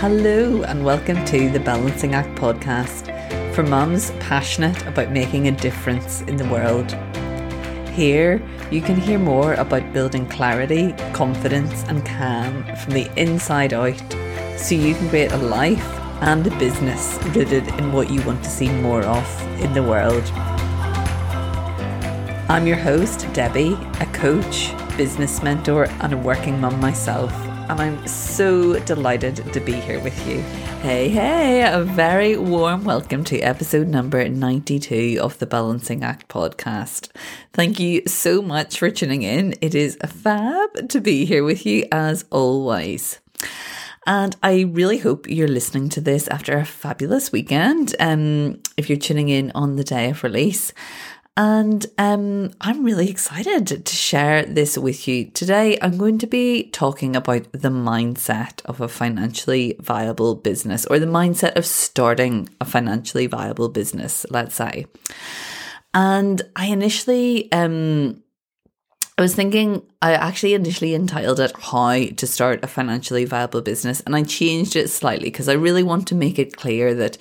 Hello, and welcome to the Balancing Act podcast for mums passionate about making a difference in the world. Here, you can hear more about building clarity, confidence, and calm from the inside out so you can create a life and a business rooted in what you want to see more of in the world. I'm your host, Debbie, a coach, business mentor, and a working mum myself and I'm so delighted to be here with you. Hey, hey, a very warm welcome to episode number 92 of the Balancing Act podcast. Thank you so much for tuning in. It is fab to be here with you as always. And I really hope you're listening to this after a fabulous weekend. Um, if you're tuning in on the day of release. And um, I'm really excited to share this with you. Today, I'm going to be talking about the mindset of a financially viable business or the mindset of starting a financially viable business, let's say. And I initially, um, I was thinking, I actually initially entitled it How to Start a Financially Viable Business, and I changed it slightly because I really want to make it clear that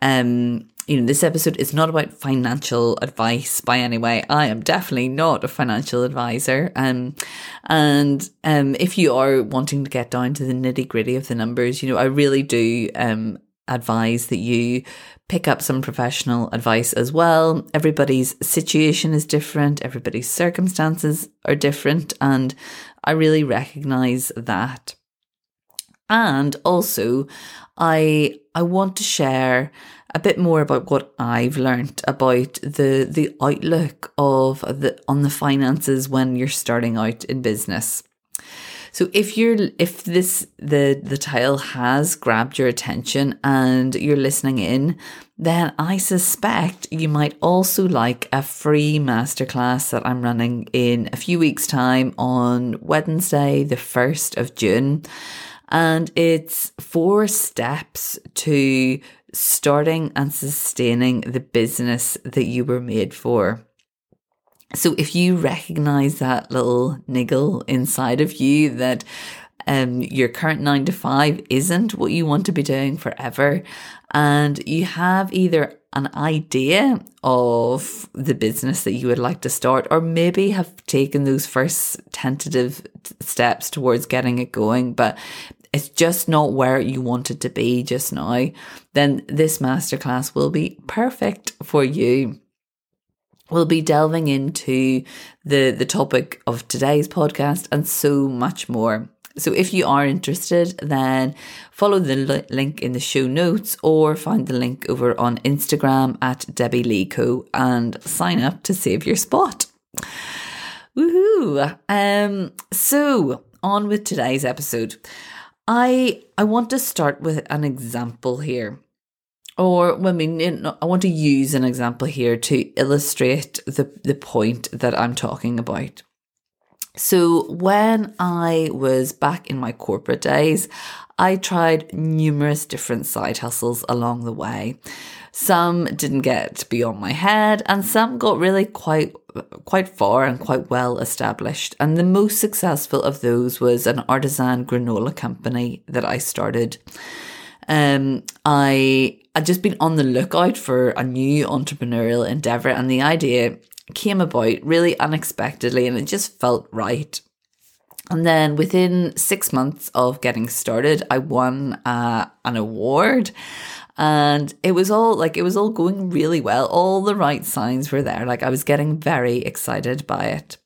um, you know, this episode is not about financial advice by any way. I am definitely not a financial advisor. Um, and um, if you are wanting to get down to the nitty gritty of the numbers, you know, I really do um, advise that you pick up some professional advice as well. Everybody's situation is different, everybody's circumstances are different, and I really recognize that. And also, I I want to share a bit more about what I've learned about the the outlook of the on the finances when you're starting out in business. So if you're if this the the title has grabbed your attention and you're listening in, then I suspect you might also like a free masterclass that I'm running in a few weeks time on Wednesday, the 1st of June. And it's four steps to starting and sustaining the business that you were made for. So if you recognize that little niggle inside of you that um, your current nine to five isn't what you want to be doing forever, and you have either an idea of the business that you would like to start, or maybe have taken those first tentative steps towards getting it going, but it's just not where you want it to be just now, then this masterclass will be perfect for you. We'll be delving into the, the topic of today's podcast and so much more. So if you are interested, then follow the link in the show notes or find the link over on Instagram at Debbie Lee Co and sign up to save your spot. Woohoo! Um, so on with today's episode. I I want to start with an example here. Or I mean, I want to use an example here to illustrate the, the point that I'm talking about. So, when I was back in my corporate days, I tried numerous different side hustles along the way. Some didn't get beyond my head, and some got really quite quite far and quite well established. And the most successful of those was an artisan granola company that I started. Um, I I'd just been on the lookout for a new entrepreneurial endeavor, and the idea came about really unexpectedly, and it just felt right. And then within six months of getting started, I won uh, an award. And it was all like it was all going really well. All the right signs were there. Like i was getting very excited by it.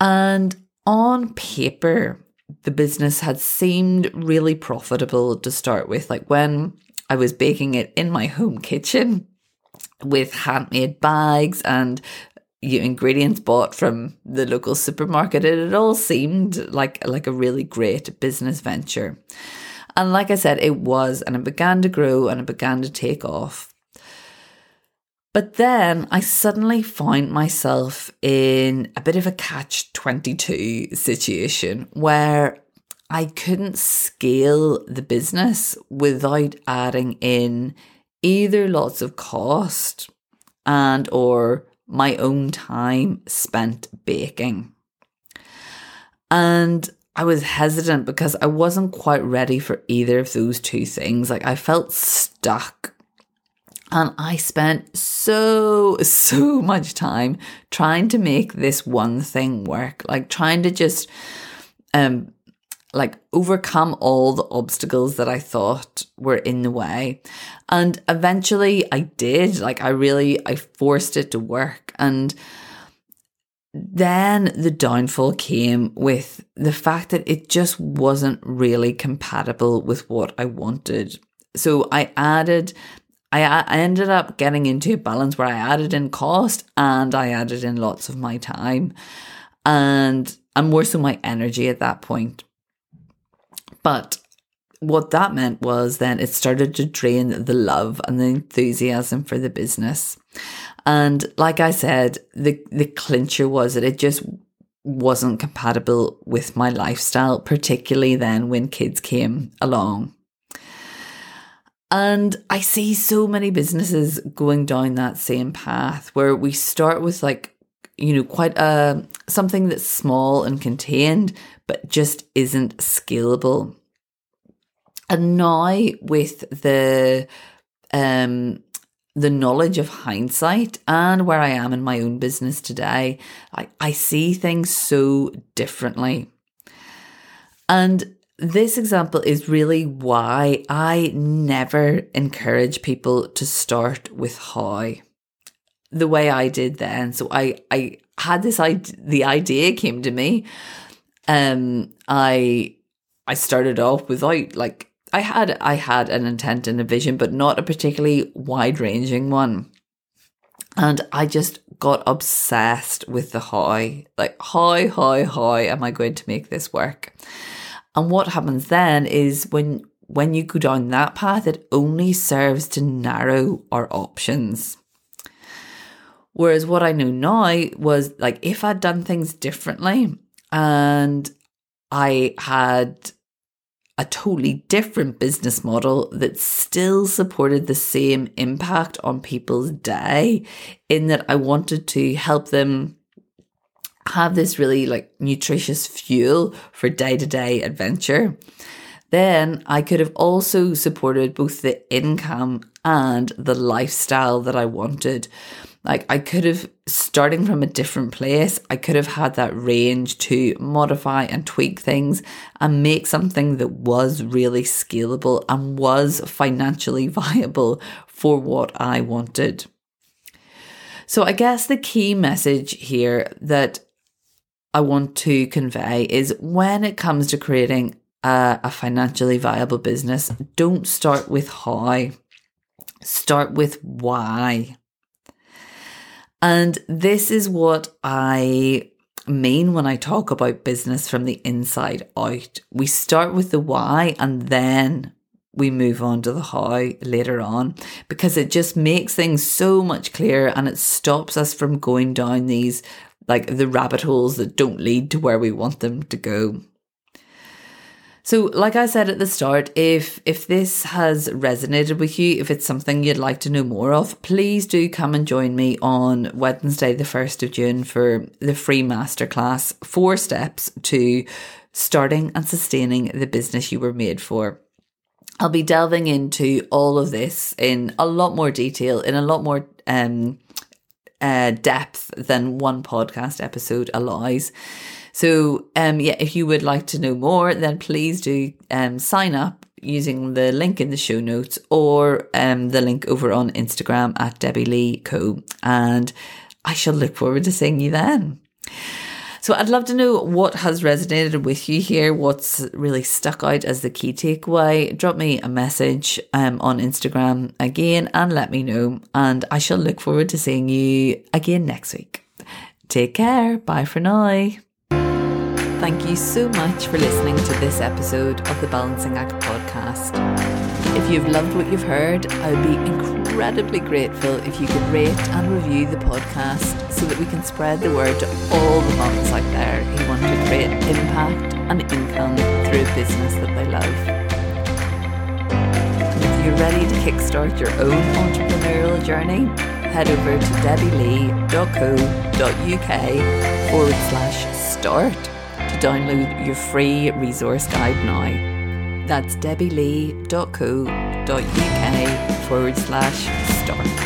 And on paper the business had seemed really profitable to start with. Like when i was baking it in my home kitchen with handmade bags and you ingredients bought from the local supermarket it, it all seemed like like a really great business venture and like I said, it was, and it began to grow and it began to take off. But then I suddenly found myself in a bit of a catch 22 situation where I couldn't scale the business without adding in either lots of cost and or my own time spent baking. And I was hesitant because I wasn't quite ready for either of those two things. Like I felt stuck. And I spent so, so much time trying to make this one thing work, like trying to just, um, like overcome all the obstacles that I thought were in the way. And eventually I did. Like I really, I forced it to work. And then the downfall came with the fact that it just wasn't really compatible with what I wanted. So I added, I, ended up getting into a balance where I added in cost and I added in lots of my time and, and more so my energy at that point. But what that meant was then it started to drain the love and the enthusiasm for the business. And like I said, the, the clincher was that it just wasn't compatible with my lifestyle, particularly then when kids came along. And I see so many businesses going down that same path where we start with like, you know, quite a something that's small and contained, but just isn't scalable. And now with the um the knowledge of hindsight and where I am in my own business today, I, I see things so differently. And this example is really why I never encourage people to start with how the way I did then. So I, I had this idea, the idea came to me. Um, I, I started off without like I had I had an intent and a vision, but not a particularly wide ranging one. And I just got obsessed with the how. Like, how, how, how am I going to make this work? And what happens then is when when you go down that path, it only serves to narrow our options. Whereas what I knew now was like if I'd done things differently and I had a totally different business model that still supported the same impact on people's day in that I wanted to help them have this really like nutritious fuel for day to day adventure. Then I could have also supported both the income and the lifestyle that I wanted. Like I could have, starting from a different place, I could have had that range to modify and tweak things and make something that was really scalable and was financially viable for what I wanted. So I guess the key message here that I want to convey is when it comes to creating a, a financially viable business, don't start with how, start with why. And this is what I mean when I talk about business from the inside out. We start with the why and then we move on to the how later on because it just makes things so much clearer and it stops us from going down these like the rabbit holes that don't lead to where we want them to go. So, like I said at the start, if if this has resonated with you, if it's something you'd like to know more of, please do come and join me on Wednesday, the first of June, for the free masterclass: Four Steps to Starting and Sustaining the Business You Were Made for. I'll be delving into all of this in a lot more detail, in a lot more um, uh, depth than one podcast episode allows. So, um, yeah, if you would like to know more, then please do um, sign up using the link in the show notes or um, the link over on Instagram at Debbie Lee Co. And I shall look forward to seeing you then. So I'd love to know what has resonated with you here, what's really stuck out as the key takeaway. Drop me a message um, on Instagram again and let me know. And I shall look forward to seeing you again next week. Take care. Bye for now. Thank you so much for listening to this episode of the Balancing Act podcast. If you've loved what you've heard, I would be incredibly grateful if you could rate and review the podcast so that we can spread the word to all the moms out there who want to create impact and income through a business that they love. If you're ready to kickstart your own entrepreneurial journey, head over to debbielee.co.uk forward slash start to download your free resource guide now. That's debbielee.co.uk forward slash start.